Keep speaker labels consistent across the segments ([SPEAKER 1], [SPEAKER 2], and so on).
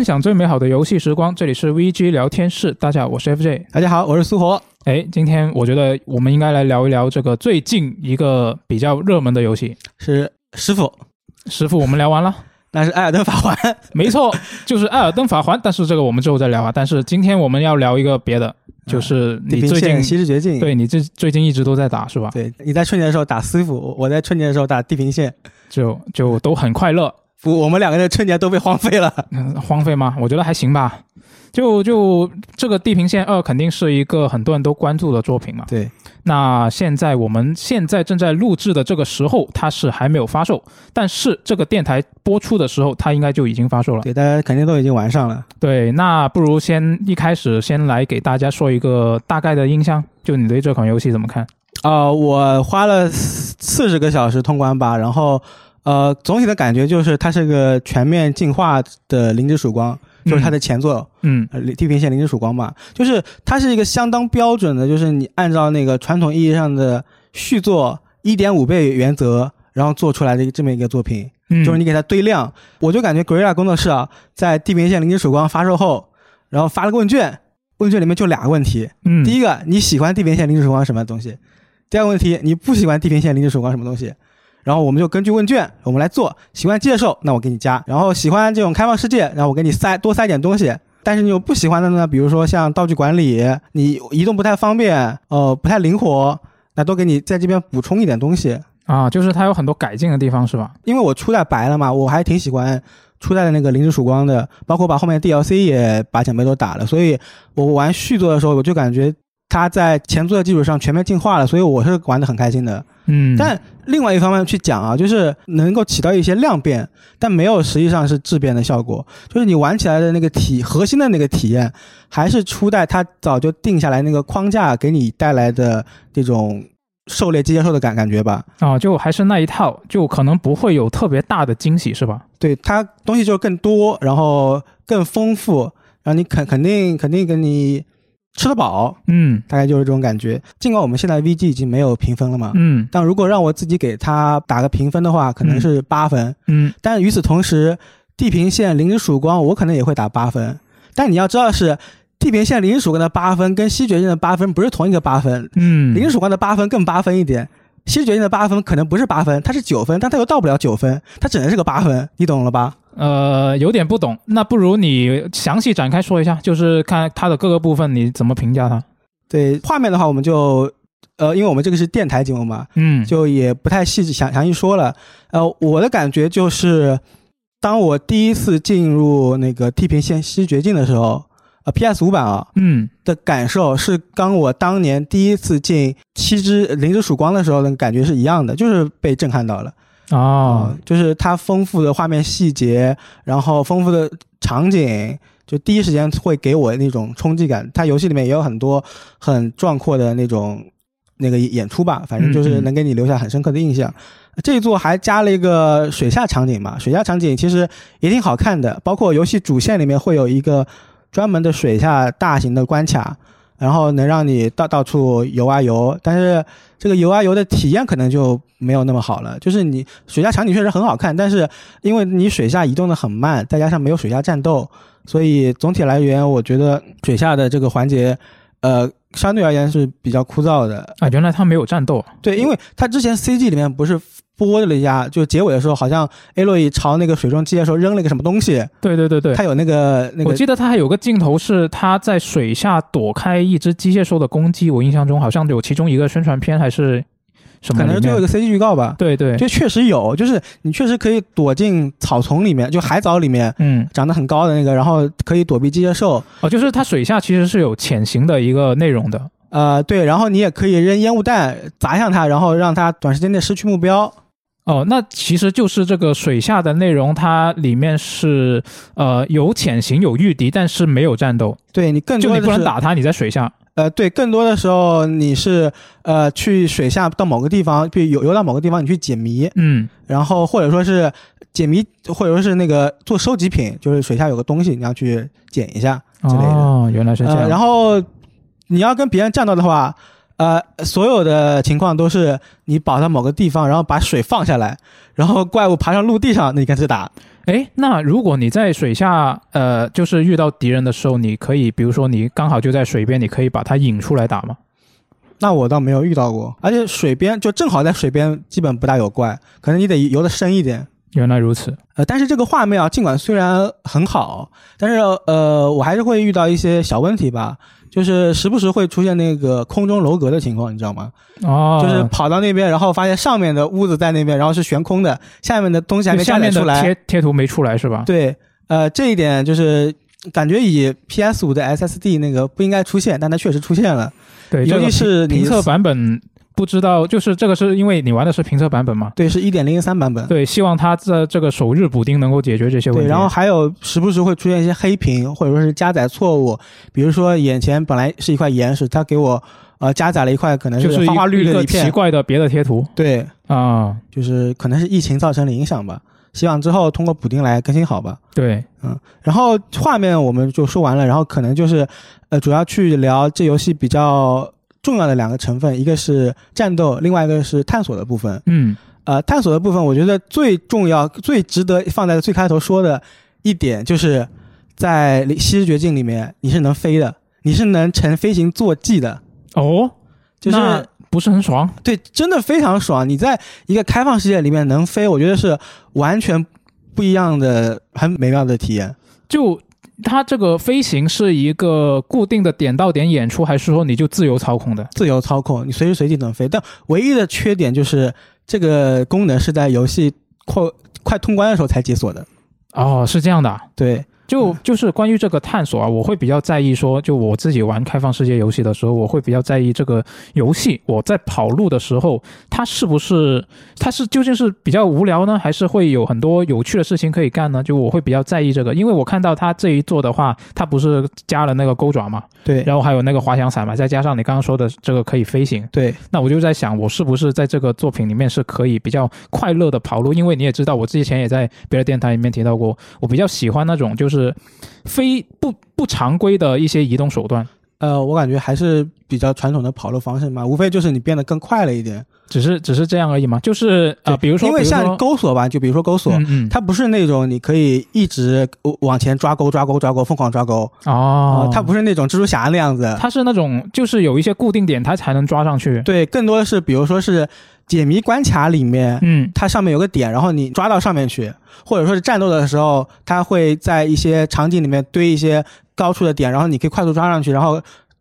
[SPEAKER 1] 分享最美好的游戏时光，这里是 VG 聊天室。大家好，我是 FJ。
[SPEAKER 2] 大家好，我是苏活。
[SPEAKER 1] 哎，今天我觉得我们应该来聊一聊这个最近一个比较热门的游戏。
[SPEAKER 2] 是师傅，
[SPEAKER 1] 师傅，我们聊完了。
[SPEAKER 2] 那是《艾尔登法环》，
[SPEAKER 1] 没错，就是《艾尔登法环》。但是这个我们之后再聊啊。但是今天我们要聊一个别的，就是你最近《
[SPEAKER 2] 西之绝境》。
[SPEAKER 1] 对你这最近一直都在打是吧？
[SPEAKER 2] 对，你在春节的时候打师傅，我在春节的时候打地平线，
[SPEAKER 1] 就就都很快乐。
[SPEAKER 2] 不，我们两个人春节都被荒废了。
[SPEAKER 1] 荒废吗？我觉得还行吧。就就这个《地平线二》肯定是一个很多人都关注的作品嘛。
[SPEAKER 2] 对。
[SPEAKER 1] 那现在我们现在正在录制的这个时候，它是还没有发售，但是这个电台播出的时候，它应该就已经发售了。
[SPEAKER 2] 对，大家肯定都已经玩上了。
[SPEAKER 1] 对，那不如先一开始先来给大家说一个大概的印象，就你对这款游戏怎么看？
[SPEAKER 2] 啊，我花了四十个小时通关吧，然后呃，总体的感觉就是它是个全面进化的零之曙光。就是它的前作，
[SPEAKER 1] 嗯，
[SPEAKER 2] 地平线零之曙光嘛，就是它是一个相当标准的，就是你按照那个传统意义上的续作一点五倍原则，然后做出来的这么一个作品，就是你给它堆量，我就感觉 Gorilla 工作室啊，在地平线零之曙光发售后，然后发了个问卷，问卷里面就俩问题，
[SPEAKER 1] 嗯，
[SPEAKER 2] 第一个你喜欢地平线零之曙光什么东西？第二个问题你不喜欢地平线零之曙光什么东西？然后我们就根据问卷，我们来做。喜欢接受，那我给你加；然后喜欢这种开放世界，然后我给你塞多塞点东西。但是你有不喜欢的呢？比如说像道具管理，你移动不太方便，呃，不太灵活，那都给你在这边补充一点东西
[SPEAKER 1] 啊。就是它有很多改进的地方，是吧？
[SPEAKER 2] 因为我初代白了嘛，我还挺喜欢初代的那个灵之曙光的，包括把后面 DLC 也把奖杯都打了，所以我玩续作的时候，我就感觉它在前作的基础上全面进化了，所以我是玩的很开心的。
[SPEAKER 1] 嗯，
[SPEAKER 2] 但另外一方面去讲啊，就是能够起到一些量变，但没有实际上是质变的效果。就是你玩起来的那个体核心的那个体验，还是初代它早就定下来那个框架给你带来的这种狩猎接受的感感觉吧？
[SPEAKER 1] 啊，就还是那一套，就可能不会有特别大的惊喜，是吧？
[SPEAKER 2] 对，它东西就更多，然后更丰富，然后你肯肯定肯定给你。吃得饱，
[SPEAKER 1] 嗯，
[SPEAKER 2] 大概就是这种感觉。尽管我们现在 VG 已经没有评分了嘛，
[SPEAKER 1] 嗯，
[SPEAKER 2] 但如果让我自己给他打个评分的话，可能是八分，
[SPEAKER 1] 嗯。
[SPEAKER 2] 但与此同时，地平线零之曙光我可能也会打八分。但你要知道是地平线零之曙光的八分跟西决境的八分不是同一个八分，
[SPEAKER 1] 嗯，
[SPEAKER 2] 零之曙光的八分更八分一点。西决定的八分可能不是八分，它是九分，但它又到不了九分，它只能是个八分，你懂了吧？
[SPEAKER 1] 呃，有点不懂。那不如你详细展开说一下，就是看它的各个部分你怎么评价它。
[SPEAKER 2] 对画面的话，我们就呃，因为我们这个是电台节目嘛，
[SPEAKER 1] 嗯，
[SPEAKER 2] 就也不太细致详详细说了。呃，我的感觉就是，当我第一次进入那个地平线西绝境的时候。呃，P.S. 五版啊，
[SPEAKER 1] 嗯，
[SPEAKER 2] 的感受是跟我当年第一次进七之灵之曙光的时候的感觉是一样的，就是被震撼到了
[SPEAKER 1] 啊，
[SPEAKER 2] 就是它丰富的画面细节，然后丰富的场景，就第一时间会给我那种冲击感。它游戏里面也有很多很壮阔的那种那个演出吧，反正就是能给你留下很深刻的印象。这一座还加了一个水下场景嘛，水下场景其实也挺好看的，包括游戏主线里面会有一个。专门的水下大型的关卡，然后能让你到到处游啊游，但是这个游啊游的体验可能就没有那么好了。就是你水下场景确实很好看，但是因为你水下移动的很慢，再加上没有水下战斗，所以总体来源我觉得水下的这个环节，呃，相对而言是比较枯燥的。
[SPEAKER 1] 啊，原来它没有战斗。
[SPEAKER 2] 对，因为它之前 CG 里面不是。播了一下，就结尾的时候，好像 A 洛伊朝那个水中机械兽扔了一个什么东西。
[SPEAKER 1] 对对对对，
[SPEAKER 2] 他有那个那个，
[SPEAKER 1] 我记得他还有个镜头是他在水下躲开一只机械兽的攻击。我印象中好像有其中一个宣传片还是什么，
[SPEAKER 2] 可能是最后一个 CG 预告吧。
[SPEAKER 1] 对对，
[SPEAKER 2] 就确实有，就是你确实可以躲进草丛里面，就海藻里面，
[SPEAKER 1] 嗯，
[SPEAKER 2] 长得很高的那个，然后可以躲避机械兽。
[SPEAKER 1] 哦，就是它水下其实是有潜行的一个内容的。
[SPEAKER 2] 呃，对，然后你也可以扔烟雾弹砸向它，然后让它短时间内失去目标。
[SPEAKER 1] 哦，那其实就是这个水下的内容，它里面是呃有潜行有御敌，但是没有战斗。
[SPEAKER 2] 对你更
[SPEAKER 1] 就你不能打他，你在水下。
[SPEAKER 2] 呃，对，更多的时候你是呃去水下到某个地方，比如游游到某个地方，你去解谜，
[SPEAKER 1] 嗯，
[SPEAKER 2] 然后或者说是解谜，或者说是那个做收集品，就是水下有个东西你要去捡一下之类的。
[SPEAKER 1] 哦，原来是这样。
[SPEAKER 2] 然后你要跟别人战斗的话。呃，所有的情况都是你保到某个地方，然后把水放下来，然后怪物爬上陆地上，那你开始打。
[SPEAKER 1] 诶，那如果你在水下，呃，就是遇到敌人的时候，你可以，比如说你刚好就在水边，你可以把它引出来打吗？
[SPEAKER 2] 那我倒没有遇到过，而且水边就正好在水边，基本不大有怪，可能你得游得深一点。
[SPEAKER 1] 原来如此，
[SPEAKER 2] 呃，但是这个画面啊，尽管虽然很好，但是呃，我还是会遇到一些小问题吧，就是时不时会出现那个空中楼阁的情况，你知道吗？
[SPEAKER 1] 哦，
[SPEAKER 2] 就是跑到那边，然后发现上面的屋子在那边，然后是悬空的，下面的东西还没
[SPEAKER 1] 下面
[SPEAKER 2] 出来。
[SPEAKER 1] 贴贴图没出来是吧？
[SPEAKER 2] 对，呃，这一点就是感觉以 PS 五的 SSD 那个不应该出现，但它确实出现了。
[SPEAKER 1] 对，
[SPEAKER 2] 尤其是
[SPEAKER 1] 评测版本，不知道就是这个是因为你玩的是评测版本嘛？
[SPEAKER 2] 对，是一点零三版本。
[SPEAKER 1] 对，希望它的这个首日补丁能够解决这些问
[SPEAKER 2] 对，
[SPEAKER 1] 题。
[SPEAKER 2] 然后还有时不时会出现一些黑屏，或者说是加载错误，比如说眼前本来是一块岩石，它给我呃加载了一块可能
[SPEAKER 1] 就是
[SPEAKER 2] 花花绿的一片奇
[SPEAKER 1] 怪的别的贴图
[SPEAKER 2] 对，
[SPEAKER 1] 啊，
[SPEAKER 2] 就是可能是疫情造成的影响吧。希望之后通过补丁来更新好吧。
[SPEAKER 1] 对，
[SPEAKER 2] 嗯，然后画面我们就说完了，然后可能就是呃主要去聊这游戏比较重要的两个成分，一个是战斗，另外一个是探索的部分。
[SPEAKER 1] 嗯，
[SPEAKER 2] 呃，探索的部分，我觉得最重要、最值得放在最开头说的一点，就是在《西之绝境》里面，你是能飞的，你是能乘飞行坐骑的，
[SPEAKER 1] 哦，
[SPEAKER 2] 就是
[SPEAKER 1] 不是很爽？
[SPEAKER 2] 对，真的非常爽。你在一个开放世界里面能飞，我觉得是完全不一样的、很美妙的体验。
[SPEAKER 1] 就它这个飞行是一个固定的点到点演出，还是说你就自由操控的？
[SPEAKER 2] 自由操控，你随时随地能飞。但唯一的缺点就是这个功能是在游戏快快通关的时候才解锁的。
[SPEAKER 1] 哦，是这样的啊。
[SPEAKER 2] 对，
[SPEAKER 1] 就就是关于这个探索啊，我会比较在意说，就我自己玩开放世界游戏的时候，我会比较在意这个游戏。我在跑路的时候，它是不是它是究竟是比较无聊呢，还是会有很多有趣的事情可以干呢？就我会比较在意这个，因为我看到它这一做的话，它不是加了那个钩爪嘛，
[SPEAKER 2] 对，
[SPEAKER 1] 然后还有那个滑翔伞嘛，再加上你刚刚说的这个可以飞行，
[SPEAKER 2] 对，
[SPEAKER 1] 那我就在想，我是不是在这个作品里面是可以比较快乐的跑路？因为你也知道，我之前也在别的电台里面提到过，我比较喜欢那种就是是非不不常规的一些移动手段，
[SPEAKER 2] 呃，我感觉还是比较传统的跑路方式嘛，无非就是你变得更快了一点。
[SPEAKER 1] 只是只是这样而已嘛。就是呃，比如说，
[SPEAKER 2] 因为像钩索吧，就比如说钩索，
[SPEAKER 1] 嗯嗯，
[SPEAKER 2] 它不是那种你可以一直往前抓钩、抓钩、抓钩，疯狂抓钩
[SPEAKER 1] 哦
[SPEAKER 2] 呃，它不是那种蜘蛛侠那样子。
[SPEAKER 1] 它是那种就是有一些固定点，它才能抓上去。
[SPEAKER 2] 对，更多的是比如说是解谜关卡里面，
[SPEAKER 1] 嗯
[SPEAKER 2] 它上面有个点，然后你抓到上面去，或者说是战斗的时候，它会在一些场景里面堆一些高处的点，然后你可以快速抓上去，然后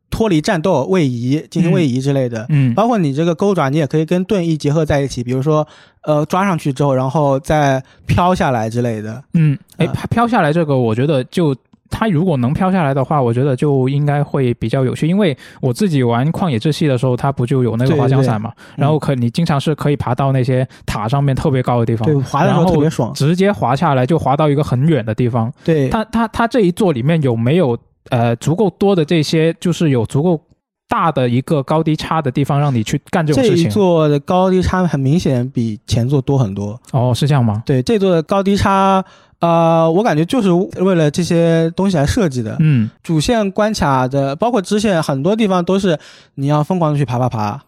[SPEAKER 2] 脱离战斗位移进行位移之类的。
[SPEAKER 1] 嗯
[SPEAKER 2] 包括你这个钩爪，你也可以跟盾翼结合在一起，比如说，呃，抓上去之后，然后再飘下来之类的。
[SPEAKER 1] 嗯，哎，飘下来这个，我觉得就。它如果能飘下来的话，我觉得就应该会比较有趣，因为我自己玩旷野之息的时候，它不就有那个滑翔伞嘛，
[SPEAKER 2] 嗯
[SPEAKER 1] 然后可你经常是可以爬到那些塔上面特别高的地方，
[SPEAKER 2] 对，滑的时候特别爽。
[SPEAKER 1] 直接滑下来就滑到一个很远的地方。
[SPEAKER 2] 对，
[SPEAKER 1] 它它它这一座里面有没有呃足够多的这些，就是有足够大的一个高低差的地方让你去干这种
[SPEAKER 2] 这一？座的高低差很明显比前座多很多。
[SPEAKER 1] 哦，是这样吗？
[SPEAKER 2] 对，这座的高低差，呃，我感觉就是为了这些东西来设计的。
[SPEAKER 1] 嗯，
[SPEAKER 2] 主线关卡的，包括支线，很多地方都是你要疯狂的去爬爬爬。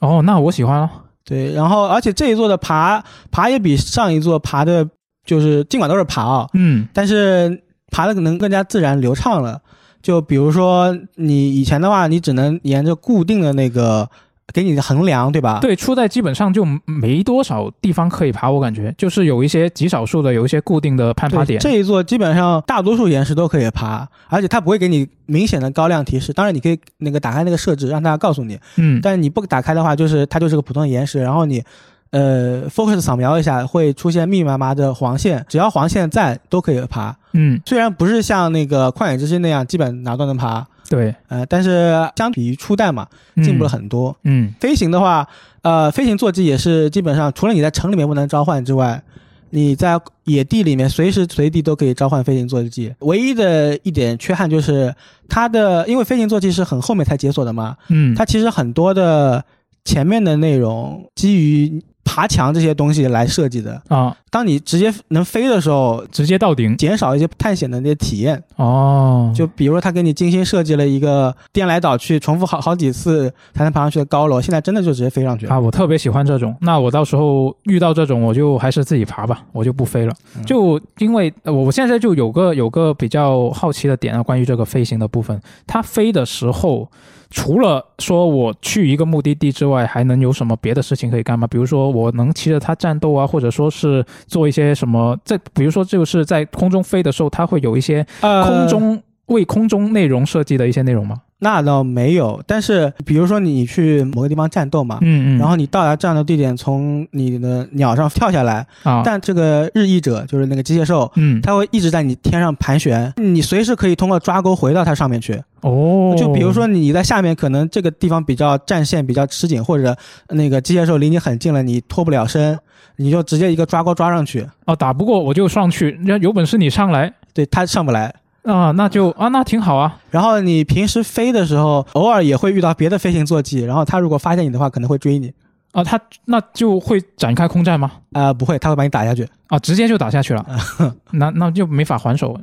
[SPEAKER 1] 哦，那我喜欢哦。
[SPEAKER 2] 对，然后而且这一座的爬爬也比上一座爬的，就是尽管都是爬啊，
[SPEAKER 1] 嗯
[SPEAKER 2] 但是爬的可能更加自然流畅了。就比如说你以前的话，你只能沿着固定的那个给你的横梁，对吧？
[SPEAKER 1] 对，初代基本上就没多少地方可以爬，我感觉就是有一些极少数的有一些固定的攀爬，点。
[SPEAKER 2] 这一座基本上大多数岩石都可以爬，而且它不会给你明显的高亮提示。当然，你可以那个打开那个设置，让它告诉你。
[SPEAKER 1] 嗯，
[SPEAKER 2] 但是你不打开的话，就是它就是个普通的岩石，然后你呃 focus 扫描一下，会出现密密麻麻的黄线，只要黄线在都可以爬。
[SPEAKER 1] 嗯，
[SPEAKER 2] 虽然不是像那个旷野之心那样基本哪都能爬，
[SPEAKER 1] 对，
[SPEAKER 2] 呃，但是相比于初代嘛，进步了很多。
[SPEAKER 1] 嗯。
[SPEAKER 2] 飞行的话，呃，飞行坐骑也是基本上除了你在城里面不能召唤之外，你在野地里面随时随地都可以召唤飞行坐骑。唯一的一点缺憾就是它的，因为飞行坐骑是很后面才解锁的嘛，
[SPEAKER 1] 嗯，
[SPEAKER 2] 它其实很多的前面的内容基于爬墙这些东西来设计的，
[SPEAKER 1] 啊，
[SPEAKER 2] 当你直接能飞的时候，
[SPEAKER 1] 直接到顶
[SPEAKER 2] 减少一些探险的那些体验。
[SPEAKER 1] 哦，
[SPEAKER 2] 就比如说，他给你精心设计了一个颠来倒去、重复好好几次才能爬上去的高楼，现在真的就直接飞上去。
[SPEAKER 1] 啊，我特别喜欢这种。那我到时候遇到这种，我就还是自己爬吧，我就不飞了。
[SPEAKER 2] 嗯
[SPEAKER 1] 就因为我我现在就有个有个比较好奇的点啊，关于这个飞行的部分，它飞的时候。除了说我去一个目的地之外，还能有什么别的事情可以干吗？比如说我能骑着它战斗啊，或者说是做一些什么？在比如说就是在空中飞的时候，它会有一些
[SPEAKER 2] 呃
[SPEAKER 1] 空中、为空中内容设计的一些内容吗？
[SPEAKER 2] 那倒没有，但是比如说你去某个地方战斗嘛，
[SPEAKER 1] 嗯嗯，
[SPEAKER 2] 然后你到达战斗地点，从你的鸟上跳下来，
[SPEAKER 1] 啊，
[SPEAKER 2] 但这个日翼者就是那个机械兽，
[SPEAKER 1] 嗯，
[SPEAKER 2] 它会一直在你天上盘旋，你随时可以通过抓钩回到它上面去。
[SPEAKER 1] 哦，
[SPEAKER 2] 就比如说你在下面，可能这个地方比较战线比较吃紧，或者那个机械兽离你很近了，你脱不了身，你就直接一个抓钩抓上去，
[SPEAKER 1] 哦，打不过我就上去，那有本事你上来
[SPEAKER 2] 对他上不来。
[SPEAKER 1] 啊，那就啊，那挺好啊。
[SPEAKER 2] 然后你平时飞的时候，偶尔也会遇到别的飞行坐骑，然后他如果发现你的话，可能会追你。
[SPEAKER 1] 啊，他那就会展开空战吗？
[SPEAKER 2] 啊、不会，他会把你打下去。
[SPEAKER 1] 啊，直接就打下去了，那那就没法还手，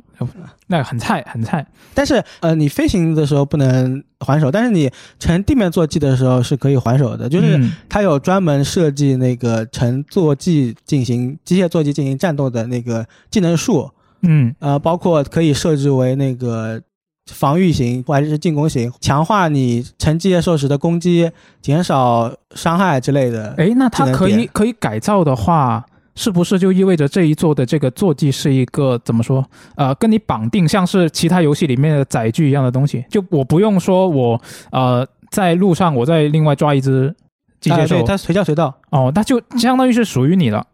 [SPEAKER 1] 那很菜很菜。
[SPEAKER 2] 但是呃，你飞行的时候不能还手，但是你乘地面坐骑的时候是可以还手的，就是
[SPEAKER 1] 嗯
[SPEAKER 2] 它有专门设计那个乘坐骑进行机械坐骑进行战斗的那个技能树，
[SPEAKER 1] 嗯
[SPEAKER 2] 呃，包括可以设置为那个防御型或者是进攻型，强化你乘机械兽时的攻击，减少伤害之类的。
[SPEAKER 1] 哎，那它可以可以改造的话，是不是就意味着这一座的这个坐骑是一个怎么说？呃，跟你绑定，像是其他游戏里面的载具一样的东西？就我不用说我呃在路上我再另外抓一只机械兽、
[SPEAKER 2] 啊对，它随叫随到。
[SPEAKER 1] 哦，那就相当于是属于你了。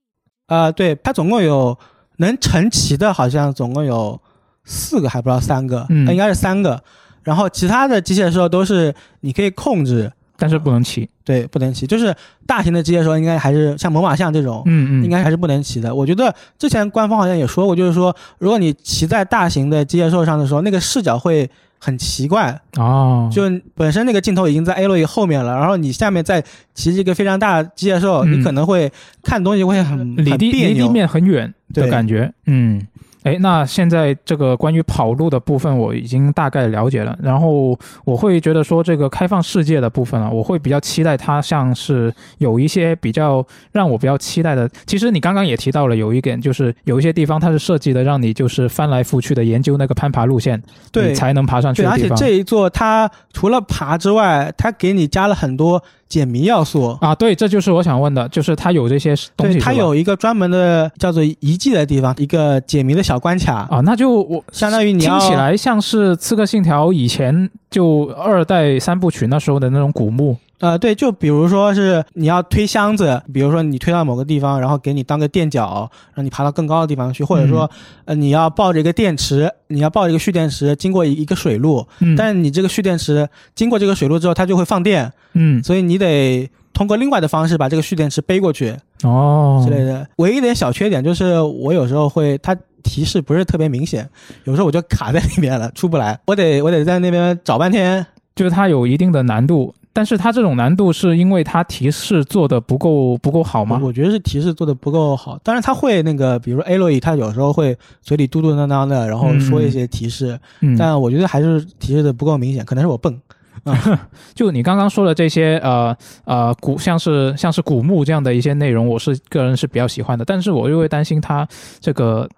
[SPEAKER 2] 啊、对，它总共有能成骑的，好像总共有四个，还不知道三个，
[SPEAKER 1] 嗯
[SPEAKER 2] 呃应该是三个。然后其他的机械兽都是你可以控制，
[SPEAKER 1] 但是不能骑，
[SPEAKER 2] 对，不能骑。就是大型的机械兽应该还是像猛犸象这种，
[SPEAKER 1] 嗯嗯，
[SPEAKER 2] 应该还是不能骑的。我觉得之前官方好像也说过，就是说如果你骑在大型的机械兽上的时候，那个视角会很奇怪。
[SPEAKER 1] 哦，
[SPEAKER 2] 就本身那个镜头已经在 A 洛伊后面了，然后你下面再骑一个非常大的机械兽，
[SPEAKER 1] 嗯
[SPEAKER 2] 你可能会看东西会很
[SPEAKER 1] 离地。离地面很远的
[SPEAKER 2] 对
[SPEAKER 1] 感觉，嗯。诶，那现在这个关于跑路的部分我已经大概了解了，然后我会觉得说这个开放世界的部分啊，我会比较期待它像是有一些比较让我比较期待的。其实你刚刚也提到了有一点，就是有一些地方它是设计的让你就是翻来覆去的研究那个攀爬路线，
[SPEAKER 2] 对
[SPEAKER 1] 你才能爬上去
[SPEAKER 2] 对，
[SPEAKER 1] 的地方。
[SPEAKER 2] 而且这一座它除了爬之外，它给你加了很多解谜要素。
[SPEAKER 1] 啊，对，这就是我想问的，就是它有这些东
[SPEAKER 2] 对，
[SPEAKER 1] 西，
[SPEAKER 2] 它有一个专门的叫做遗迹的地方，一个解谜的小关卡，
[SPEAKER 1] 啊，那就我
[SPEAKER 2] 相当于你
[SPEAKER 1] 听起来像是《刺客信条》以前就二代三部曲那时候的那种古墓。
[SPEAKER 2] 呃，对，就比如说是你要推箱子，比如说你推到某个地方，然后给你当个垫脚，让你爬到更高的地方去，或者说，
[SPEAKER 1] 嗯
[SPEAKER 2] 呃，你要抱着一个电池，你要抱着一个蓄电池，经过一一个水路，
[SPEAKER 1] 嗯，
[SPEAKER 2] 但是你这个蓄电池经过这个水路之后，它就会放电，
[SPEAKER 1] 嗯
[SPEAKER 2] 所以你得通过另外的方式把这个蓄电池背过去
[SPEAKER 1] 哦
[SPEAKER 2] 之类的。唯一一点小缺点就是我有时候会它。提示不是特别明显，有时候我就卡在里面了，出不来。我得我得在那边找半天，
[SPEAKER 1] 就是它有一定的难度，但是它这种难度是因为它提示做的不够不够好吗？
[SPEAKER 2] 我觉得是提示做的不够好。当然，他会那个，比如 Aloy，，他有时候会嘴里嘟嘟囔囔的，然后说一些提示，
[SPEAKER 1] 嗯，
[SPEAKER 2] 但我觉得还是提示的不够明显，可能是我笨。
[SPEAKER 1] 就你刚刚说的这些呃呃古像是像是古墓这样的一些内容，我是个人是比较喜欢的，但是我又会担心它这个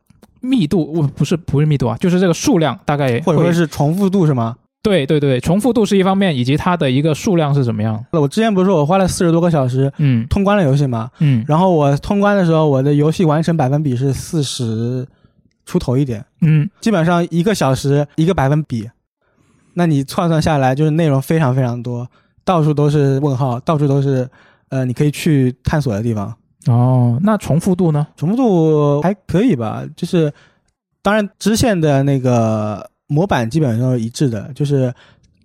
[SPEAKER 1] 密度，我不是不是密度啊，就是这个数量大概
[SPEAKER 2] 或者说是重复度是吗？
[SPEAKER 1] 对对对，重复度是一方面，以及它的一个数量是怎么样？
[SPEAKER 2] 我之前不是说我花了四十多个小时
[SPEAKER 1] 嗯
[SPEAKER 2] 通关了游戏吗？
[SPEAKER 1] 嗯
[SPEAKER 2] 然后我通关的时候，我的游戏完成百分比是四十出头一点，
[SPEAKER 1] 嗯
[SPEAKER 2] 基本上一个小时一个百分比。那你换算下来，就是内容非常非常多，到处都是问号，到处都是呃你可以去探索的地方。
[SPEAKER 1] 哦，那重复度呢？
[SPEAKER 2] 重复度还可以吧，就是当然支线的那个模板基本上是一致的，就是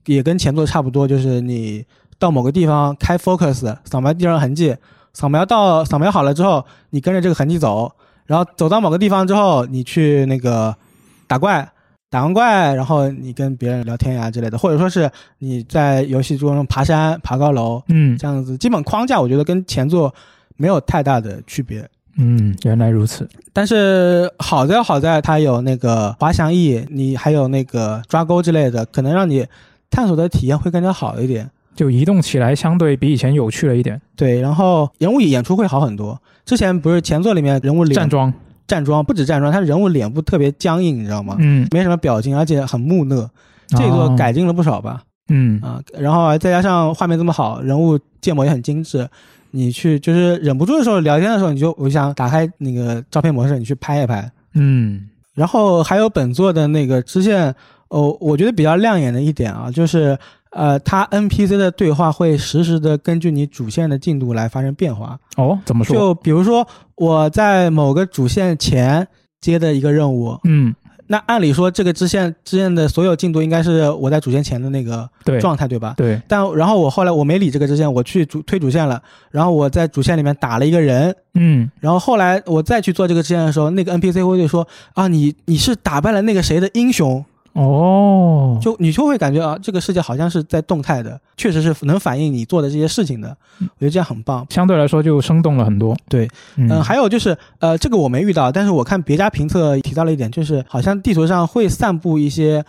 [SPEAKER 2] 也跟前作差不多，就是你到某个地方开 focus 扫描地上痕迹，扫描到扫描好了之后，你跟着这个痕迹走，然后走到某个地方之后，你去那个打怪。打完怪，然后你跟别人聊天呀之类的，或者说是你在游戏中爬山、爬高楼，
[SPEAKER 1] 嗯
[SPEAKER 2] 这样子，基本框架我觉得跟前作没有太大的区别。
[SPEAKER 1] 嗯，原来如此。
[SPEAKER 2] 但是好在好在它有那个滑翔翼，你还有那个抓钩之类的，可能让你探索的体验会更加好一点。
[SPEAKER 1] 就移动起来相对比以前有趣了一点。
[SPEAKER 2] 对，然后人物演出会好很多。之前不是前作里面人物脸
[SPEAKER 1] 站桩，
[SPEAKER 2] 站桩不止站桩，他人物脸部特别僵硬，你知道吗？
[SPEAKER 1] 嗯，
[SPEAKER 2] 没什么表情，而且很木讷。这个改进了不少吧？
[SPEAKER 1] 嗯
[SPEAKER 2] 啊，然后再加上画面这么好，人物建模也很精致，你去就是忍不住的时候聊天的时候，你就我想打开那个照片模式，你去拍一拍。
[SPEAKER 1] 嗯，
[SPEAKER 2] 然后还有本作的那个支线，哦，我觉得比较亮眼的一点啊，就是呃，它 NPC 的对话会实时的根据你主线的进度来发生变化。
[SPEAKER 1] 哦，怎么说？
[SPEAKER 2] 就比如说我在某个主线前接的一个任务，
[SPEAKER 1] 嗯，
[SPEAKER 2] 那按理说这个支线支线的所有进度应该是我在主线前的那个状态，对吧？
[SPEAKER 1] 对，
[SPEAKER 2] 但然后我后来我没理这个支线，我去主推主线了，然后我在主线里面打了一个人，
[SPEAKER 1] 嗯，
[SPEAKER 2] 然后后来我再去做这个支线的时候，那个 NPC 会对说啊，你你是打败了那个谁的英雄，
[SPEAKER 1] 哦，
[SPEAKER 2] 就你就会感觉啊，这个世界好像是在动态的，确实是能反映你做的这些事情的，我觉得这样很棒。
[SPEAKER 1] 相对来说就生动了很多。
[SPEAKER 2] 对，
[SPEAKER 1] 嗯，
[SPEAKER 2] 嗯，还有就是呃，这个我没遇到，但是我看别家评测提到了一点，就是好像地图上会散布一些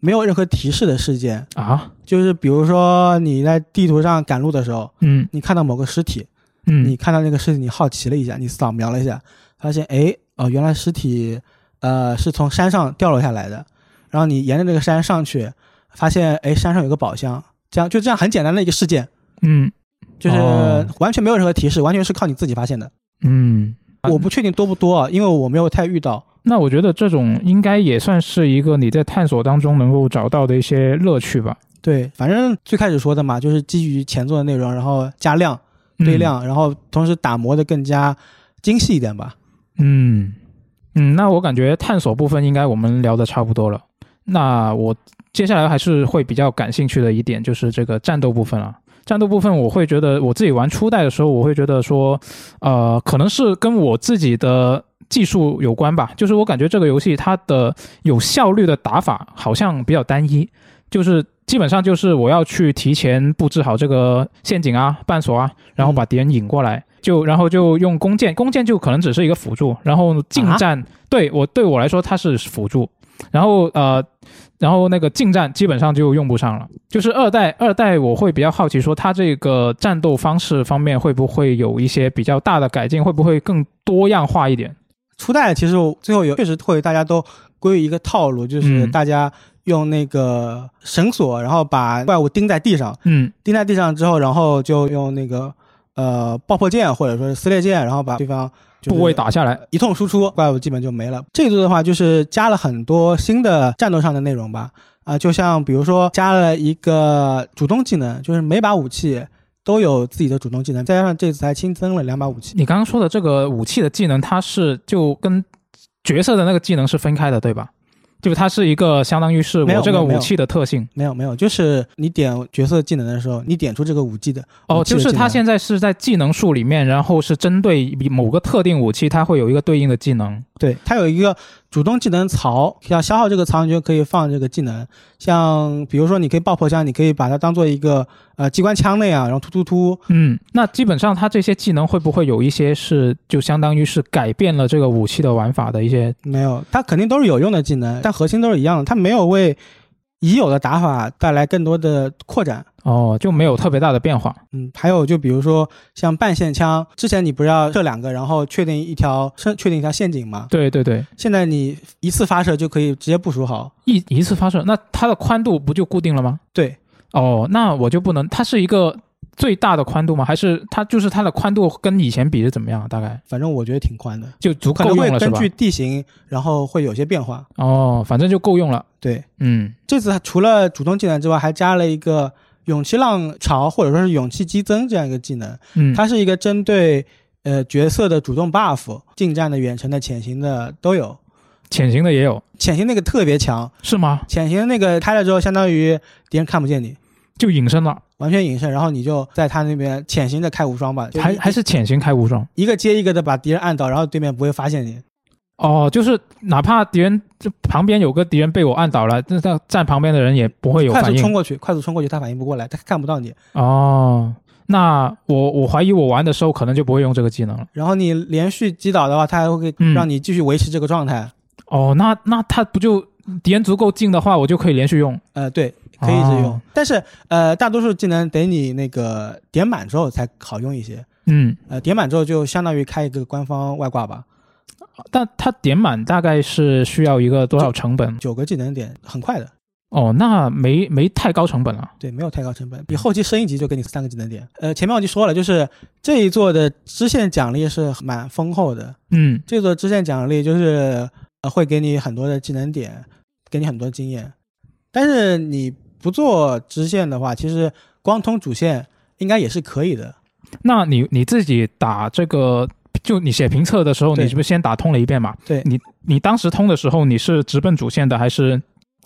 [SPEAKER 2] 没有任何提示的事件，
[SPEAKER 1] 啊，
[SPEAKER 2] 就是比如说你在地图上赶路的时候，
[SPEAKER 1] 嗯。
[SPEAKER 2] 你看到某个尸体。
[SPEAKER 1] 嗯，
[SPEAKER 2] 你看到那个尸体，你好奇了一下，你扫描了一下，发现哎哦，原来尸体呃是从山上掉落下来的，然后你沿着这个山上去，发现哎山上有个宝箱，这样就这样很简单的一个事件，
[SPEAKER 1] 嗯
[SPEAKER 2] 就是
[SPEAKER 1] 哦
[SPEAKER 2] 完全没有任何提示，完全是靠你自己发现的。
[SPEAKER 1] 嗯，
[SPEAKER 2] 我不确定多不多啊，因为我没有太遇到。
[SPEAKER 1] 那我觉得这种应该也算是一个你在探索当中能够找到的一些乐趣吧。
[SPEAKER 2] 对，反正最开始说的嘛，就是基于前作的内容，然后加量堆量，然后同时打磨的更加精细一点吧。
[SPEAKER 1] 嗯嗯，那我感觉探索部分应该我们聊的差不多了。那我接下来还是会比较感兴趣的一点就是这个战斗部分了。战斗部分我会觉得我自己玩初代的时候，我会觉得说，呃，可能是跟我自己的技术有关吧。就是我感觉这个游戏它的有效率的打法好像比较单一，就是基本上就是我要去提前布置好这个陷阱啊、绊索啊，然后把敌人引过来，就然后就用弓箭，弓箭就可能只是一个辅助，然后近战、对我对我来说它是辅助，然后呃，然后那个近战基本上就用不上了。就是二代二代我会比较好奇说它这个战斗方式方面会不会有一些比较大的改进，会不会更多样化一点？
[SPEAKER 2] 初代其实我最后有确实会大家都归于一个套路，就是
[SPEAKER 1] 嗯
[SPEAKER 2] 大家用那个绳索，然后把怪物钉在地上，
[SPEAKER 1] 嗯
[SPEAKER 2] 钉在地上之后，然后就用那个呃爆破剑或者说是撕裂剑，然后把对方就是
[SPEAKER 1] 部位打下来，
[SPEAKER 2] 一通输出，怪物基本就没了。这一座的话，就是加了很多新的战斗上的内容吧，啊、就像比如说加了一个主动技能，就是每把武器都有自己的主动技能，再加上这次还新增了两把武器。
[SPEAKER 1] 你刚刚说的这个武器的技能，它是就跟角色的那个技能是分开的，对吧？就它是一个相当于是我这个武器的特性。
[SPEAKER 2] 没有没有，就是你点角色技能的时候，你点出这个武器的
[SPEAKER 1] 哦，就是它现在是在技能树里面，然后是针对某个特定武器，它会有一个对应的技能。
[SPEAKER 2] 对，它有一个主动技能槽，要消耗这个槽，你就可以放这个技能。像比如说，你可以爆破枪，你可以把它当做一个呃机关枪那样，然后突突突。
[SPEAKER 1] 嗯，那基本上它这些技能会不会有一些是就相当于是改变了这个武器的玩法的一些？
[SPEAKER 2] 没有，它肯定都是有用的技能，但核心都是一样的，它没有为已有的打法带来更多的扩展。
[SPEAKER 1] 哦，就没有特别大的变化。
[SPEAKER 2] 嗯，还有就比如说像半线枪，之前你不是要射两个，然后确定一条设确定一条陷阱吗？
[SPEAKER 1] 对对对，
[SPEAKER 2] 现在你一次发射就可以直接部署好。
[SPEAKER 1] 一一次发射，那它的宽度不就固定了吗？
[SPEAKER 2] 对，
[SPEAKER 1] 哦，那我就不能，它是一个最大的宽度吗？还是它就是它的宽度跟以前比是怎么样？大概
[SPEAKER 2] 反正我觉得挺宽的，
[SPEAKER 1] 就足够用了是吧？
[SPEAKER 2] 会根据地形，然后会有些变化。
[SPEAKER 1] 哦，反正就够用了。
[SPEAKER 2] 对，
[SPEAKER 1] 嗯
[SPEAKER 2] 这次除了主动技能之外，还加了一个勇气浪潮或者说是勇气激增这样一个技能，
[SPEAKER 1] 嗯，
[SPEAKER 2] 它是一个针对呃角色的主动 buff，近战的、远程的、潜行的都有。
[SPEAKER 1] 潜行的也有
[SPEAKER 2] 潜行那个特别强，
[SPEAKER 1] 是吗？
[SPEAKER 2] 潜行那个开了之后，相当于敌人看不见你，
[SPEAKER 1] 就隐身了，
[SPEAKER 2] 完全隐身，然后你就在他那边潜行的开无双吧，
[SPEAKER 1] 还还是潜行开无双。
[SPEAKER 2] 一个接一个的把敌人按倒，然后对面不会发现你。
[SPEAKER 1] 哦，就是哪怕敌人这旁边有个敌人被我按倒了，那站旁边的人也不会有反应
[SPEAKER 2] 快速冲。过去，快速冲过去，他反应不过来，他看不到你。
[SPEAKER 1] 哦，那我我怀疑我玩的时候可能就不会用这个技能了。
[SPEAKER 2] 然后你连续击倒的话，他还会
[SPEAKER 1] 嗯
[SPEAKER 2] 让你继续维持这个状态。
[SPEAKER 1] 哦，那那他不就敌人足够近的话，我就可以连续用。
[SPEAKER 2] 呃，对，可以一直用。
[SPEAKER 1] 哦
[SPEAKER 2] 但是呃，大多数技能得你那个点满之后才好用一些。
[SPEAKER 1] 嗯，
[SPEAKER 2] 呃，点满之后就相当于开一个官方外挂吧，
[SPEAKER 1] 但它点满大概是需要一个多少成本？
[SPEAKER 2] 九个技能点，很快的。
[SPEAKER 1] 哦，那没没太高成本了。
[SPEAKER 2] 对，没有太高成本，比后期升一级就给你三个技能点。呃，前面我就说了，就是这一座的支线奖励是蛮丰厚的。
[SPEAKER 1] 嗯，
[SPEAKER 2] 这座支线奖励就是呃会给你很多的技能点，给你很多经验。但是你不做支线的话，其实光通主线应该也是可以的。
[SPEAKER 1] 那你你自己打这个，就你写评测的时候，你是不是先打通了一遍嘛？
[SPEAKER 2] 对
[SPEAKER 1] 你你当时通的时候，你是直奔主线的，还是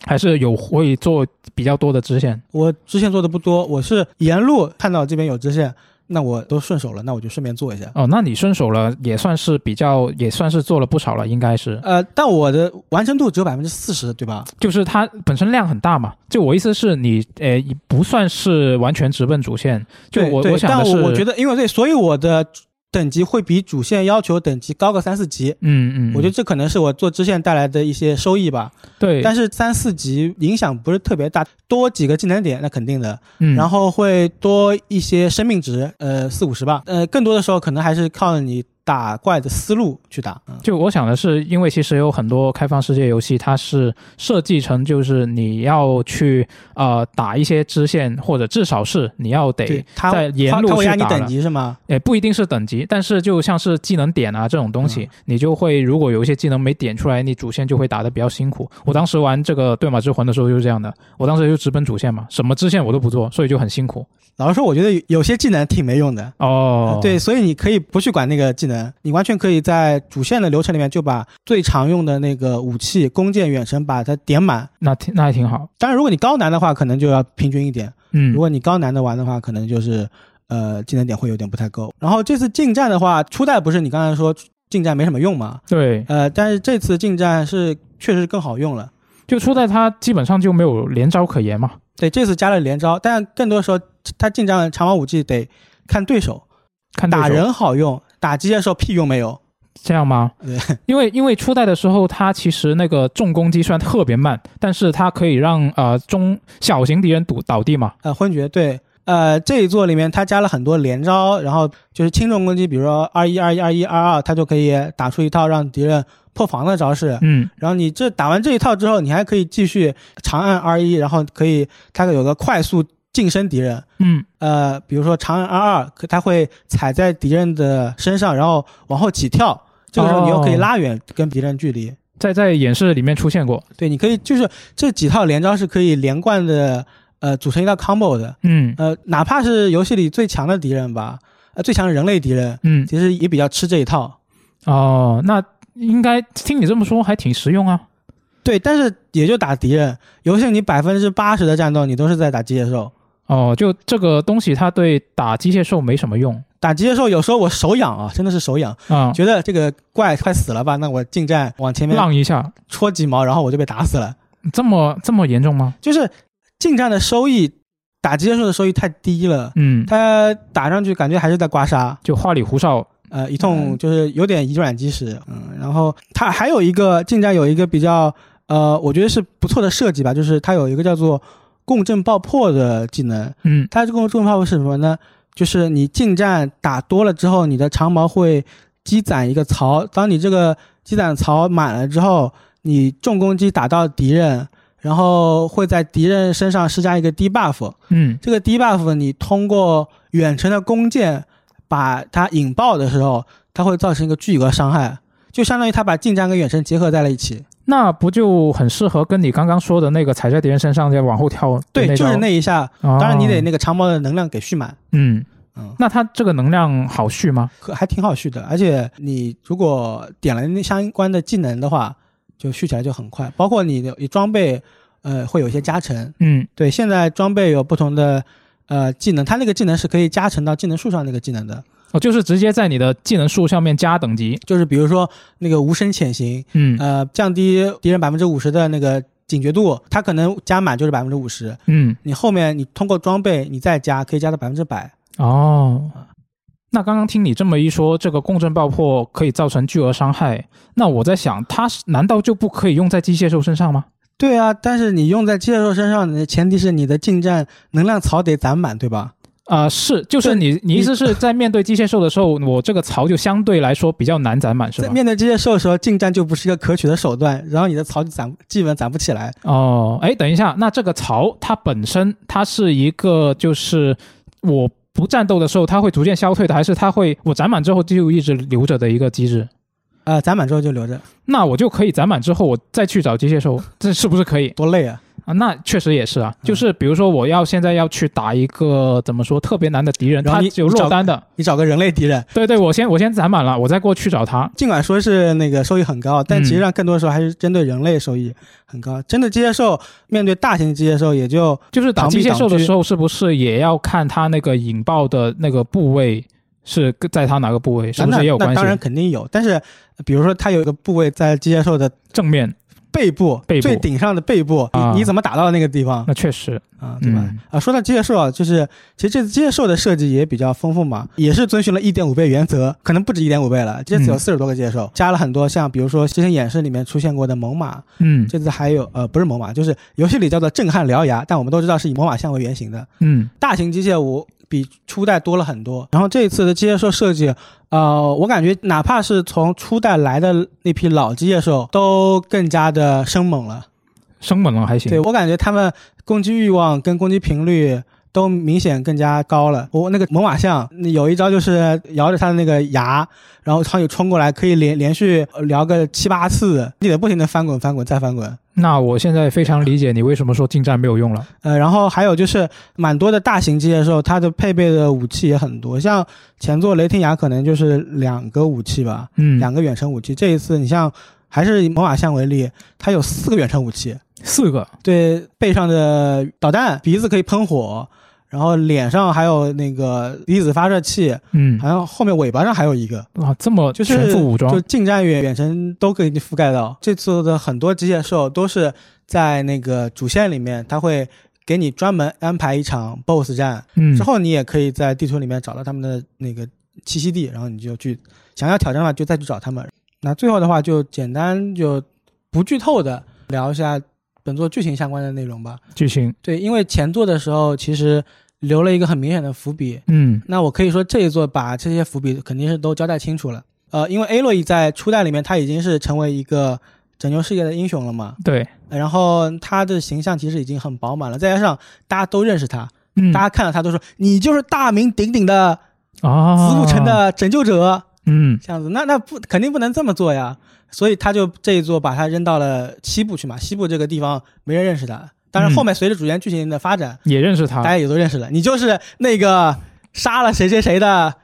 [SPEAKER 1] 还是有会做比较多的支线？
[SPEAKER 2] 我支线做的不多，我是沿路看到这边有支线，那我都顺手了，那我就顺便做一下。
[SPEAKER 1] 哦，那你顺手了，也算是比较，也算是做了不少了，应该是。
[SPEAKER 2] 呃，但我的完成度只有百分之四十，对吧？
[SPEAKER 1] 就是它本身量很大嘛。就我意思是你，呃，不算是完全直奔主线。就我我想的是，
[SPEAKER 2] 我我觉得，因为对，所以我的等级会比主线要求等级高个三四级。
[SPEAKER 1] 嗯嗯，
[SPEAKER 2] 我觉得这可能是我做支线带来的一些收益吧。
[SPEAKER 1] 对，
[SPEAKER 2] 但是三四级影响不是特别大，多几个技能点那肯定的，
[SPEAKER 1] 嗯，
[SPEAKER 2] 然后会多一些生命值，呃，四五十吧。呃，更多的时候可能还是靠你打怪的思路去打。嗯
[SPEAKER 1] 就我想的是，因为其实有很多开放世界游戏，它是设计成就是你要去呃打一些支线，或者至少是你要得在沿路
[SPEAKER 2] 它它会压你等级是吗？
[SPEAKER 1] 也不一定是等级，但是就像是技能点啊这种东西，
[SPEAKER 2] 嗯
[SPEAKER 1] 你就会如果有一些技能没点出来，你主线就会打得比较辛苦。我当时玩这个对马之魂的时候就是这样的，我当时就直奔主线嘛，什么支线我都不做，所以就很辛苦。
[SPEAKER 2] 老实说，我觉得有些技能挺没用的。
[SPEAKER 1] 哦，
[SPEAKER 2] 对，所以你可以不去管那个技能，你完全可以在主线的流程里面就把最常用的那个武器、弓箭、远程把它点满。
[SPEAKER 1] 那挺那还挺好。
[SPEAKER 2] 当然，如果你高难的话，可能就要平均一点；
[SPEAKER 1] 嗯
[SPEAKER 2] 如，果你高难的玩的话，可能就是呃技能点会有点不太够。然后这次近战的话，初代不是你刚才说近战没什么用嘛？
[SPEAKER 1] 对，
[SPEAKER 2] 呃，但是这次近战是确实更好用了。
[SPEAKER 1] 就初代它基本上就没有连招可言嘛。
[SPEAKER 2] 对，这次加了连招，但更多时候它近战长矛武器得看对手，
[SPEAKER 1] 看对手
[SPEAKER 2] 打人好用，打击的时候屁用没有。
[SPEAKER 1] 这样吗？因为因为初代的时候，它其实那个重攻击虽然特别慢，但是它可以让呃中小型敌人堵倒地嘛。
[SPEAKER 2] 呃，昏厥对，呃，这一座里面它加了很多连招，然后就是轻重攻击，比如说二一、二一、二一、二二，它就可以打出一套让敌人破防的招式。
[SPEAKER 1] 嗯，
[SPEAKER 2] 然后你这打完这一套之后，你还可以继续长按二一，然后可以它有个快速近身敌人。
[SPEAKER 1] 嗯，
[SPEAKER 2] 呃，比如说长按二二，可它会踩在敌人的身上，然后往后起跳，这个时候你又可以
[SPEAKER 1] 哦
[SPEAKER 2] 拉远跟敌人距离。
[SPEAKER 1] 在在演示里面出现过。
[SPEAKER 2] 对，你可以就是这几套连招是可以连贯的，呃，组成一套 combo 的。
[SPEAKER 1] 嗯
[SPEAKER 2] 呃，哪怕是游戏里最强的敌人吧，呃，最强的人类敌人，
[SPEAKER 1] 嗯，
[SPEAKER 2] 其实也比较吃这一套。
[SPEAKER 1] 哦，那应该听你这么说还挺实用啊。
[SPEAKER 2] 对，但是也就打敌人，游戏你百分之八十的战斗你都是在打机械兽。
[SPEAKER 1] 哦，就这个东西它对打机械兽没什么用
[SPEAKER 2] 打机械兽有时候我手痒啊，真的是手痒，
[SPEAKER 1] 啊，
[SPEAKER 2] 觉得这个怪快死了吧，那我近战往前面
[SPEAKER 1] 浪一下，
[SPEAKER 2] 戳几毛，然后我就被打死了。
[SPEAKER 1] 这么这么严重吗？
[SPEAKER 2] 就是近战的收益，打机械兽的收益太低了，
[SPEAKER 1] 嗯，
[SPEAKER 2] 它打上去感觉还是在刮痧。
[SPEAKER 1] 就花里胡哨。
[SPEAKER 2] 呃，一通就是有点以软击实，嗯，然后它还有一个近战有一个比较，呃，我觉得是不错的设计吧，就是它有一个叫做共振爆破的技能，
[SPEAKER 1] 嗯。
[SPEAKER 2] 它这个共振爆破是什么呢？就是你近战打多了之后，你的长矛会积攒一个槽，当你这个积攒槽满了之后，你重攻击打到敌人，然后会在敌人身上施加一个低 buff，
[SPEAKER 1] 嗯。
[SPEAKER 2] 这个低 buff 你通过远程的弓箭把它引爆的时候，它会造成一个巨额伤害，就相当于他把近战跟远程结合在了一起。
[SPEAKER 1] 那不就很适合跟你刚刚说的那个踩在敌人身上再往后跳
[SPEAKER 2] 对，就是那一下，
[SPEAKER 1] 哦
[SPEAKER 2] 当然你得那个长矛的能量给蓄满，
[SPEAKER 1] 嗯，
[SPEAKER 2] 嗯，
[SPEAKER 1] 那它这个能量好蓄吗？
[SPEAKER 2] 可还挺好蓄的。而且你如果点了那相关的技能的话，就续起来就很快。包括你的你装备，呃，会有一些加成。
[SPEAKER 1] 嗯
[SPEAKER 2] 对，现在装备有不同的呃技能，它那个技能是可以加成到技能树上那个技能的。
[SPEAKER 1] 哦，就是直接在你的技能树上面加等级。
[SPEAKER 2] 就是比如说那个无声潜行，
[SPEAKER 1] 嗯
[SPEAKER 2] 呃，降低敌人百分之五十的那个警觉度，它可能加满就是百分之五十。
[SPEAKER 1] 嗯，
[SPEAKER 2] 你后面你通过装备你再加，可以加到百分之百。
[SPEAKER 1] 哦，那刚刚听你这么一说，这个共振爆破可以造成巨额伤害，那我在想，它是难道就不可以用在机械兽身上吗？
[SPEAKER 2] 对啊，但是你用在机械兽身上的前提是你的近战能量槽得攒满，对吧？
[SPEAKER 1] 啊、是，就是你，你意思是在面对机械兽的时候，我这个槽就相对来说比较难攒满，是吧？
[SPEAKER 2] 在面对机械兽的时候，近战就不是一个可取的手段，然后你的槽就攒基本攒不起来。
[SPEAKER 1] 哦，哎，等一下，那这个槽它本身它是一个就是我不战斗的时候它会逐渐消退的，还是它会我攒满之后就一直留着的一个机制？
[SPEAKER 2] 呃，攒满之后就留着，
[SPEAKER 1] 那我就可以攒满之后我再去找机械兽，这是不是可以
[SPEAKER 2] 多累啊！
[SPEAKER 1] 啊？那确实也是啊，就是比如说我要现在要去打一个怎么说特别难的敌人，
[SPEAKER 2] 然后你
[SPEAKER 1] 他只有落单的，
[SPEAKER 2] 你找个人类敌人，
[SPEAKER 1] 对对，我先我先攒满了，我再过去找他。
[SPEAKER 2] 尽管说是那个收益很高，但
[SPEAKER 1] 嗯
[SPEAKER 2] 其实上更多的时候还是针对人类收益很高。真的机械兽面对大型机械兽，也就
[SPEAKER 1] 就是打机械兽的时候，是不是也要看它那个引爆的那个部位是在它哪个部位，是不是也有关
[SPEAKER 2] 系当然？肯定有，但是呃比如说它有一个部位在机械兽的
[SPEAKER 1] 正面
[SPEAKER 2] 背部，
[SPEAKER 1] 背部
[SPEAKER 2] 最顶上的背部，
[SPEAKER 1] 啊
[SPEAKER 2] 你你怎么打到那个地方
[SPEAKER 1] 那确实，
[SPEAKER 2] 啊？对吧？
[SPEAKER 1] 嗯
[SPEAKER 2] 啊，说到机械兽啊，就是其实这次机械兽的设计也比较丰富嘛，也是遵循了一点五倍原则，可能不止一点五倍了。这次有
[SPEAKER 1] 嗯
[SPEAKER 2] 四十多个机械兽，加了很多像比如说之前演示里面出现过的猛犸，
[SPEAKER 1] 嗯
[SPEAKER 2] 这次还有呃不是猛犸，就是游戏里叫做震撼獠牙，但我们都知道是以猛犸象为原型的。
[SPEAKER 1] 嗯
[SPEAKER 2] 大型机械我比初代多了很多。然后这一次的机械兽设计，呃，我感觉哪怕是从初代来的那批老机械兽，都更加的生猛了。
[SPEAKER 1] 生猛了还行。
[SPEAKER 2] 对我感觉他们攻击欲望跟攻击频率。都明显更加高了。我那个猛犸象有一招就是摇着它的那个牙，然后苍蝇冲过来，可以连连续呃聊个七八次，你得不停的翻滚、翻滚再翻滚。
[SPEAKER 1] 那我现在非常理解你为什么说近战没有用了。
[SPEAKER 2] 呃，然后还有就是蛮多的大型机械兽，它的配备的武器也很多，像前作雷霆崖可能就是两个武器吧，
[SPEAKER 1] 嗯，
[SPEAKER 2] 两个远程武器。这一次你像还是以魔法象为例，它有四个远程武器，
[SPEAKER 1] 四个
[SPEAKER 2] 对背上的导弹，鼻子可以喷火，然后脸上还有那个离子发射器，
[SPEAKER 1] 嗯
[SPEAKER 2] 好像后面尾巴上还有一个。
[SPEAKER 1] 哇，这么
[SPEAKER 2] 就是
[SPEAKER 1] 全副武装
[SPEAKER 2] 就近战远远程都可以覆盖到。这次的很多机械兽都是在那个主线里面，它会给你专门安排一场 BOSS 战，
[SPEAKER 1] 嗯
[SPEAKER 2] 之后你也可以在地图里面找到他们的那个栖息地，然后你就去想要挑战的话就再去找他们。那最后的话就简单就不剧透的聊一下本作剧情相关的内容吧。
[SPEAKER 1] 剧情，
[SPEAKER 2] 对，因为前作的时候其实留了一个很明显的伏笔，
[SPEAKER 1] 嗯
[SPEAKER 2] 那我可以说这一作把这些伏笔肯定是都交代清楚了。呃，因为 A 洛伊在初代里面他已经是成为一个拯救世界的英雄了嘛，
[SPEAKER 1] 对，
[SPEAKER 2] 然后他的形象其实已经很饱满了，再加上大家都认识他，
[SPEAKER 1] 嗯
[SPEAKER 2] 大家看到他都说你就是大名鼎鼎的
[SPEAKER 1] 啊，
[SPEAKER 2] 子午城的拯救者，
[SPEAKER 1] 嗯。
[SPEAKER 2] 这样子，那那不肯定不能这么做呀，所以他就这一座把他扔到了西部去嘛，西部这个地方没人认识他，当然
[SPEAKER 1] 嗯。
[SPEAKER 2] 后面随着主线剧情的发展，
[SPEAKER 1] 也认识他
[SPEAKER 2] 大。家也都认识了，你就是那个杀了谁谁谁的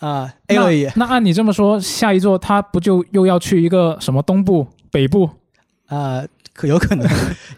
[SPEAKER 2] 啊、A 洛伊
[SPEAKER 1] 那那按你这么说，下一座他不就又要去一个什么东部、北部？
[SPEAKER 2] 啊、可有可能，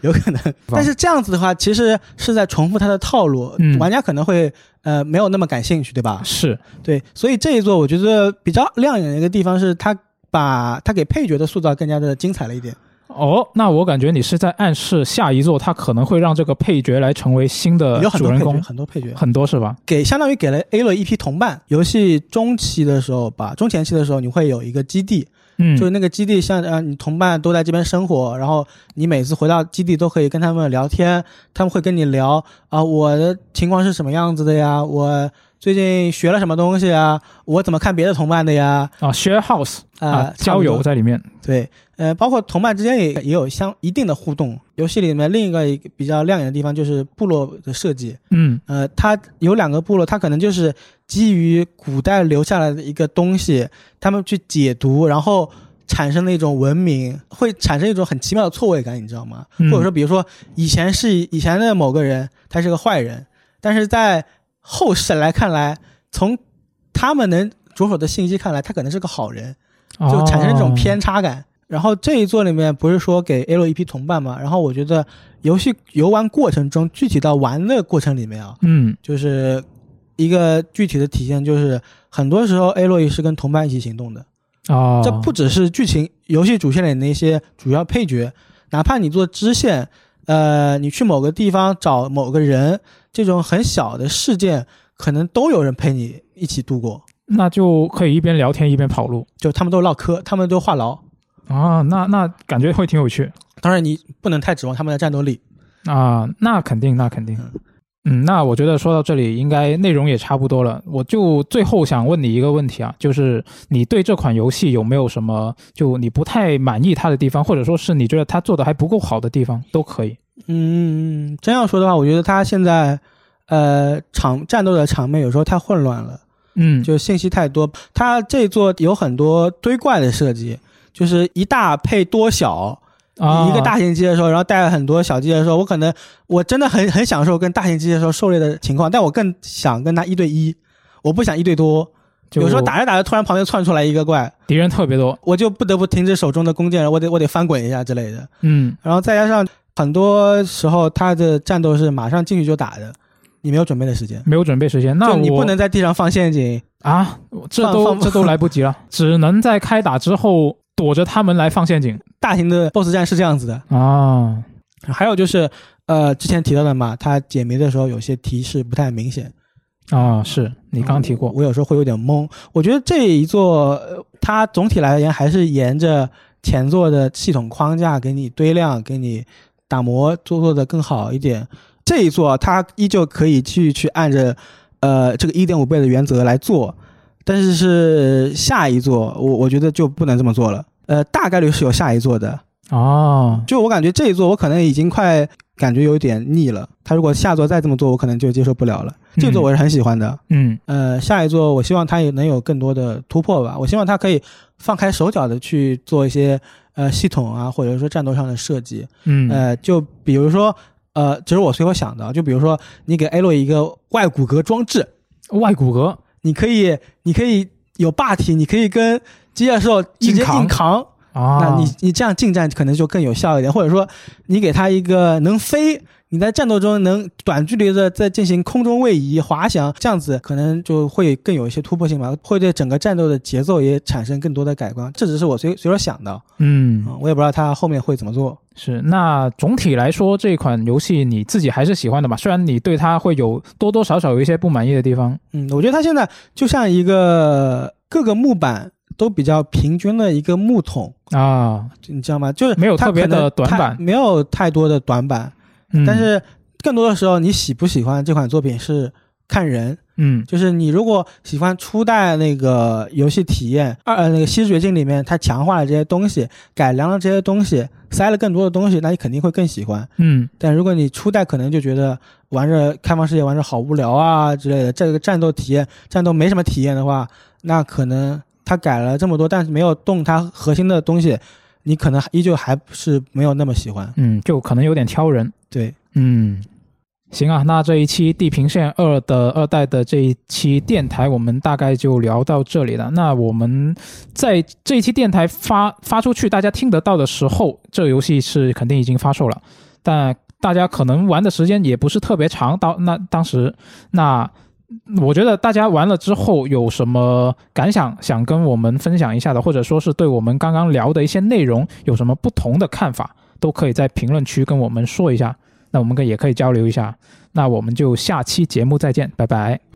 [SPEAKER 2] 有可能。但是这样子的话，其实是在重复他的套路，
[SPEAKER 1] 嗯
[SPEAKER 2] 玩家可能会呃没有那么感兴趣，对吧？
[SPEAKER 1] 是，
[SPEAKER 2] 对，所以这一座我觉得比较亮眼的一个地方是，他把他给配角的塑造更加的精彩了一点。
[SPEAKER 1] 哦，那我感觉你是在暗示下一座他可能会让这个配角来成为新的
[SPEAKER 2] 有很多配角，
[SPEAKER 1] 主人公，
[SPEAKER 2] 很多配角
[SPEAKER 1] 很多是吧？
[SPEAKER 2] 给相当于给了 A 了一批同伴。游戏中期的时候吧，中前期的时候，你会有一个基地，
[SPEAKER 1] 嗯，
[SPEAKER 2] 就是那个基地像呃，你同伴都在这边生活，然后你每次回到基地都可以跟他们聊天，他们会跟你聊啊、我的情况是什么样子的呀，我最近学了什么东西啊，我怎么看别的同伴的呀，
[SPEAKER 1] 啊，share house
[SPEAKER 2] 啊、
[SPEAKER 1] 啊，交友在里面。
[SPEAKER 2] 对，呃，包括同伴之间也也有相一定的互动。游戏里面另一个比较亮眼的地方就是部落的设计，
[SPEAKER 1] 嗯
[SPEAKER 2] 呃，它有两个部落，它可能就是基于古代留下来的一个东西，他们去解读，然后产生的一种文明，会产生一种很奇妙的错位感，你知道吗？
[SPEAKER 1] 嗯
[SPEAKER 2] 或者说，比如说以前是以前的某个人，他是个坏人，但是在后世来看来，从他们能着手的信息看来，他可能是个好人，就产生这种
[SPEAKER 1] 哦
[SPEAKER 2] 偏差感。然后这一座里面不是说给 A 洛一批同伴嘛？然后我觉得游戏游玩过程中，具体到玩的过程里面啊，
[SPEAKER 1] 嗯
[SPEAKER 2] 就是一个具体的体现，就是很多时候 A 洛伊是跟同伴一起行动的。
[SPEAKER 1] 哦，
[SPEAKER 2] 这不只是剧情游戏主线里那些主要配角，哪怕你做支线，呃，你去某个地方找某个人，这种很小的事件，可能都有人陪你一起度过，
[SPEAKER 1] 那就可以一边聊天一边跑路
[SPEAKER 2] 就他们都唠嗑，他们都话痨。
[SPEAKER 1] 啊，那那感觉会挺有趣
[SPEAKER 2] 当然，你不能太指望他们的战斗力。
[SPEAKER 1] 啊，那肯定，那肯定。嗯，那我觉得说到这里，应该内容也差不多了。我就最后想问你一个问题啊，就是你对这款游戏有没有什么就你不太满意它的地方，或者说是你觉得它做的还不够好的地方，都可以。
[SPEAKER 2] 嗯，真要说的话，我觉得他现在，呃，场战斗的场面有时候太混乱了，
[SPEAKER 1] 嗯，
[SPEAKER 2] 就信息太多。他这一座有很多堆怪的设计，就是一大配多小，
[SPEAKER 1] 啊
[SPEAKER 2] 一个大型机械兽，然后带了很多小机械兽。我可能我真的很很享受跟大型机械兽狩猎的情况，但我更想跟他一对一，我不想一对多。有时候打着打着，突然旁边窜出来一个怪，
[SPEAKER 1] 敌人特别多，
[SPEAKER 2] 我就不得不停止手中的弓箭，我得我得翻滚一下之类的。
[SPEAKER 1] 嗯，
[SPEAKER 2] 然后再加上很多时候他的战斗是马上进去就打的，你没有准备的时间，
[SPEAKER 1] 没有准备时间，那
[SPEAKER 2] 你不能在地上放陷阱。
[SPEAKER 1] 啊，这都这都来不及了，只能在开打之后躲着他们来放陷阱
[SPEAKER 2] 大型的 BOSS 战是这样子的。
[SPEAKER 1] 啊。
[SPEAKER 2] 还有就是，呃，之前提到的嘛，他解谜的时候有些提示不太明显。
[SPEAKER 1] 啊，是你刚提过，
[SPEAKER 2] 我有时候会有点懵。我觉得这一座，呃它总体来言还是沿着前作的系统框架给你堆量，给你打磨，做做的更好一点。这一座它依旧可以去去按着，呃，这个一点五倍的原则来做，但是是下一座，我我觉得就不能这么做了。呃，大概率是有下一座的。
[SPEAKER 1] 哦，
[SPEAKER 2] 就我感觉这一座我可能已经快感觉有点腻了。他如果下座再这么做，我可能就接受不了了。这座我是很喜欢的。
[SPEAKER 1] 嗯
[SPEAKER 2] 呃，下一座我希望它也能有更多的突破吧。我希望它可以放开手脚的去做一些呃系统啊，或者说战斗上的设计。
[SPEAKER 1] 嗯，
[SPEAKER 2] 呃，就比如说呃，这是我随口想的，就比如说你给 A 洛一个外骨骼装置，
[SPEAKER 1] 外骨骼
[SPEAKER 2] 你可以你可以有霸体，你可以跟机械兽直接
[SPEAKER 1] 硬扛
[SPEAKER 2] 硬扛。
[SPEAKER 1] 啊，
[SPEAKER 2] 那你你这样近战可能就更有效一点，或者说你给他一个能飞，你在战斗中能短距离的在进行空中位移、滑翔，这样子可能就会更有一些突破性吧，会对整个战斗的节奏也产生更多的改观。这只是我随随手想的，
[SPEAKER 1] 嗯
[SPEAKER 2] 嗯，我也不知道他后面会怎么做。
[SPEAKER 1] 是。那总体来说，这款游戏你自己还是喜欢的吧？虽然你对它会有多多少少有一些不满意的地方。
[SPEAKER 2] 嗯，我觉得它现在就像一个各个木板都比较平均的一个木桶，
[SPEAKER 1] 啊，
[SPEAKER 2] 你知道吗？就是
[SPEAKER 1] 没有特别的短板
[SPEAKER 2] 没有太多的短板。
[SPEAKER 1] 嗯、
[SPEAKER 2] 但是更多的时候，你喜不喜欢这款作品是看人。
[SPEAKER 1] 嗯
[SPEAKER 2] 就是你如果喜欢初代那个游戏体验，二呃那个《西之绝境》里面它强化了这些东西，改良了这些东西，塞了更多的东西，那你肯定会更喜欢。
[SPEAKER 1] 嗯
[SPEAKER 2] 但如果你初代可能就觉得玩着开放世界玩着好无聊啊之类的，这个战斗体验战斗没什么体验的话，那可能它改了这么多，但是没有动它核心的东西，你可能依旧还是没有那么喜欢。
[SPEAKER 1] 嗯，就可能有点挑人。
[SPEAKER 2] 对，
[SPEAKER 1] 嗯，行啊，那这一期《地平线二》的二代的这一期电台，我们大概就聊到这里了。那我们在这一期电台发发出去，大家听得到的时候，这个游戏是肯定已经发售了，但大家可能玩的时间也不是特别长。到那当时，那我觉得大家完了之后有什么感想，想跟我们分享一下的，或者说是对我们刚刚聊的一些内容有什么不同的看法，都可以在评论区跟我们说一下。那我们可也可以交流一下。那我们就下期节目再见，拜拜。